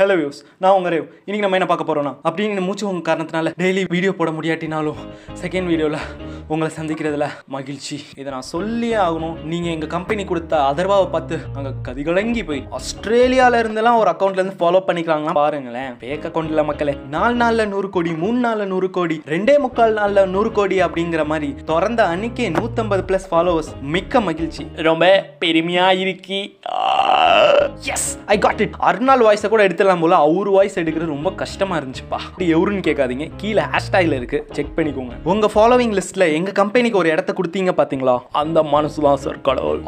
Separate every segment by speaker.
Speaker 1: Hello views நான் உங்கள் rave. இன்றைக்கி நம்ம என்ன பார்க்க போகிறோம்னா அப்படின்னு மூச்சு உங்கள் காரணத்தினால டெய்லி வீடியோ போட முடியாட்டினாலும் செகண்ட் வீடியோவில் உங்களை சந்திக்கிறதுல மகிழ்ச்சி. இதை நான் சொல்லியே ஆகணும். நீங்கள் எங்கள் கம்பெனி கொடுத்த அதர்வாவை பார்த்து அங்கே கதிகலங்கி போய் ஆஸ்திரேலியாவில் இருந்தெல்லாம் ஒரு அக்கௌண்ட்லேருந்து ஃபாலோ பண்ணிக்கலாங்களா பாருங்களேன் பேக் அக்கௌண்ட்டில் மக்களே. நாலு நாளில் நூறு கோடி மூணு நாளில் நூறு கோடி ரெண்டே முக்கால் நாளில் நூறு கோடி அப்படிங்கிற மாதிரி திறந்த அன்னைக்கே நூற்றம்பது ப்ளஸ் ஃபாலோவர்ஸ் மிக்க மகிழ்ச்சி. ரொம்ப பெருமையாக இருக்கி. எஸ் ஐ காட் இட் அருணாள் வாய்ஸை கூட எடுத்துடலாம் போல. அவர் வாய்ஸ் எடுக்கிறது ரொம்ப கஷ்டமா இருந்துச்சுப்பா. அப்படி எவருன்னு கேட்காதீங்க. கீழே ஹேஷ்டேக்ல இருக்கு. செக் பண்ணிக்கோங்க. உங்க ஃபாலோவிங் லிஸ்ட்ல எங்க கம்பெனிக்கு ஒரு இடத்த கொடுத்தீங்க பாத்தீங்களா? அந்த மனசு தான் சார் கடவுள்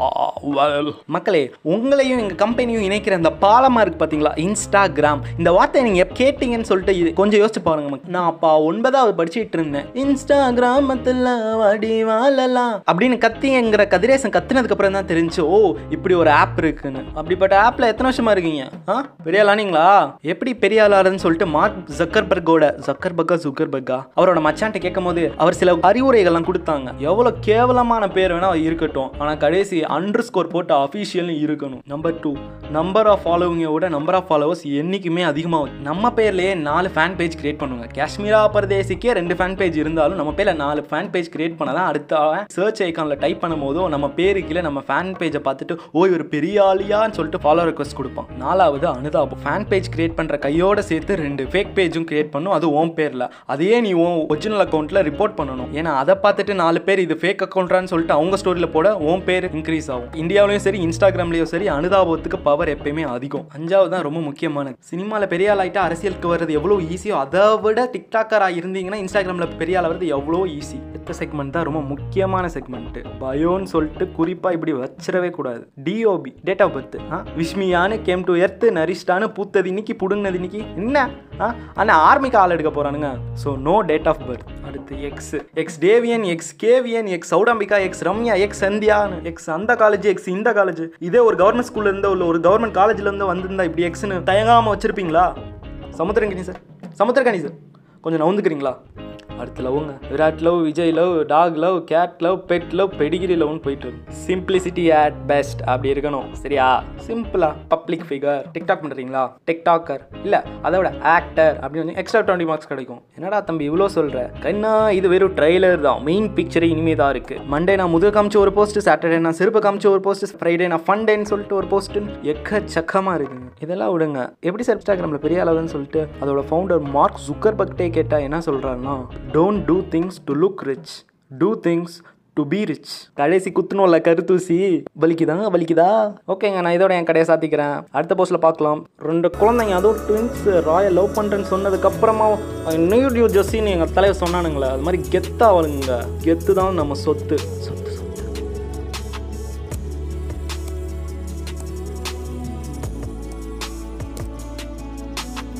Speaker 1: well. மக்களே உங்களையும் எங்க கம்பெனியும் இணைக்கிற அந்த பாலமா இருக்கு பாத்தீங்களா? இன்ஸ்டாகிராம் இந்த வார்த்தையை நீங்க எப்ப கேட்டீங்கன்னு சொல்லிட்டு இது கொஞ்சம் யோசிச்சு பாருங்க. நான் அப்பா ஒன்பதாவது படிச்சுட்டு இருந்தேன். இன்ஸ்டாகிராமத்துல வாடி வாழலாம். அப்படின்னு கத்திங்கிற கதிரேசன் கத்துனதுக்கு அப்புறம் தான் தெரிஞ்சு ஓ இப்படி ஒரு ஆப் இருக்குன்னு. இப்படிப்பட்ட ஆப்பில் எத்தனை வருஷமா இருக்கீங்க? ஆ? பெரிய ஆளானீங்களா எப்படி பெரிய ஆளாருன்னு சொல்லிட்டு மார்க் ஜக்கர்பர்கோட ஜக்கர்பர்கா ஜுக்கர்பர்கா அவரோட மச்சான்ட்ட கேட்கும் போது அவர் சில அறிவுரைகள்லாம் கொடுத்தாங்க. எவ்வளோ கேவலமான பேர் வேணா இருக்கட்டும். ஆனால் கடைசி அண்டர் ஸ்கோர் போட்டு அஃபீஷியல்னு இருக்கணும். நம்பர் டூ நம்பர் ஆஃப் ஃபாலோவிங்கோட நம்பர் ஆஃப் ஃபாலோவர்ஸ் என்றைக்குமே அதிகமாகும். நம்ம பேர்லேயே நாலு ஃபேன் பேஜ் கிரியேட் பண்ணுவாங்க காஷ்மீரா பரதேசிக்கே ரெண்டு ஃபேன் பேஜ் இருந்தாலும் நம்ம பேரில் நாலு ஃபேன் பேஜ் கிரியேட் பண்ணாதான் அடுத்த சர்ச் ஐக்கானில் டைப் பண்ணும்போதும் நம்ம பேரு கீழே நம்ம ஃபேன் பேஜை பார்த்துட்டு ஓ இவர் பெரிய ஆளியான்னு சொல்லிட்டு ஃபாலோ ரெக்வஸ்ட் கொடுப்பான். நாலாவது அனுதாபம் ஃபேன் பேஜ் கிரியேட் பண்ணுற கையோட சேர்த்து ரெண்டு ஃபேக் பேஜும் கிரியேட் பண்ணும். அது ஓம் பேரில். அதையே நீ ஓ ஒரிஜினல் அக்கௌண்ட்டில் ரிப்போர்ட் பண்ணணும். ஏன்னா அதை பார்த்துட்டு நாலு பேர் இது ஃபேக் அக்கௌண்ட்ரான்னு சொல்லிட்டு அவங்க ஸ்டோரியில் போட ஓம் பேர் இன்க்ரீஸ் ஆகும். இந்தியாவிலையும் சரி இன்ஸ்டாகிராம்லேயும் சரி அனுதாபத்துக்கு பவர் எப்பயுமே அதிகம். அஞ்சாவது தான் ரொம்ப முக்கியமானது. சினிமாவில் பெரிய ஆளாயிட்டு அரசியலுக்கு வர்றது எவ்வளோ ஈஸியோ அதை விட டிக்டாக்கராக இருந்தீங்கன்னா இன்ஸ்டாகிராமில் பெரிய ஆள் வர்றது எவ்வளோ ஈஸி அடுத்த செக்மெண்ட் தான் ரொம்ப முக்கியமான செக்மெண்ட் பயோன்னு சொல்லிட்டு குறிப்பாக இப்படி வச்சிடவே கூடாது. டிஓபி டேட் ஆஃப் பர்த் விஷ்மியான்னு கேம் டு எர்த்து நரிஷ்டானு பூத்தது இன்னைக்கு புடுங்கினது இன்னைக்கு. என்ன? ஆனால் ஆர்மிக்கு ஆள் எடுக்க போகிறானுங்க so no date of birth அடுத்து எக்ஸ் எக்ஸ் டேவியன் X KVN ex Chowdambika ex Ramya ex சந்தியான்னு X அந்த காலேஜ் எக்ஸ் இந்த காலேஜ் இதே ஒரு கவர்மெண்ட் ஸ்கூல்ல இருந்து உள்ள ஒரு கவர்மெண்ட் காலேஜ்ல இருந்து வந்திருந்தா இப்படி எக்ஸ்னு தயங்காமல் வச்சிருப்பீங்களா? சமுத்திரங்கனி சார் சமுத்திரகனி சார் கொஞ்சம் நவுந்துக்கிறீங்களா? அடுத்து லவ்ங்க Virat love Vijay love dog love cat love pet love pedigree லவ்னு போயிட்டு இருக்கு. சிம்பிளிசிட்டி அட் பெஸ்ட் அப்படி இருக்கணும். சரியா? சிம்பிளா பப்ளிக் ஃபிகர் டிக்டாக் பண்ணுறீங்களா டிக்டாக்கர் இல்லை அதோட ஆக்டர் அப்படின்னு வந்து எக்ஸ்ட்ரா டுவெண்ட்டி மார்க்ஸ் கிடைக்கும். என்னடா தம்பி இவ்வளோ சொல்கிற கண்ணா இது வெறும் ட்ரைலர் தான். மெயின் பிக்சர் இனிமே தான் இருக்கு. மண்டே நான் முதுகு காமிச்ச ஒரு போஸ்ட் சாட்டர்டே நான் செருப்பு காமிச்ச ஒரு போஸ்ட் ஃப்ரைடே நான் ஃபண்டேன்னு சொல்லிட்டு ஒரு போஸ்ட் எக்கச்சக்கமாக இருக்குங்க இதெல்லாம் விடுங்க. எப்படி சார் இன்ஸ்டாகிராமில் பெரிய அளவுன்னு சொல்லிட்டு அதோட ஃபவுண்டர் மார்க் ஜுக்கர் பக்டே கேட்டால் என்ன சொல்கிறாருன்னா don't do things to look rich do things to be rich கடைசி குத்துணும்ல கருத்தூசி. வலிக்குதா? வலிக்குதா? ஓகேங்க நான் இதோட என் கடையை சாத்திக்கிறேன். அடுத்த போஸ்ட்டில் பார்க்கலாம். ரெண்டு குழந்தைங்க அதுவும் ட்வின்ஸ் ராயல் லவ் பண்ணுறேன்னு சொன்னதுக்கப்புறமா நியூ டியூ ஜெஸ்ஸின்னு எங்கள் தலைவர் சொன்னானுங்களே அது மாதிரி கெத்தாக வருங்க கெத்து தான் நம்ம சொத்து. சொத்து.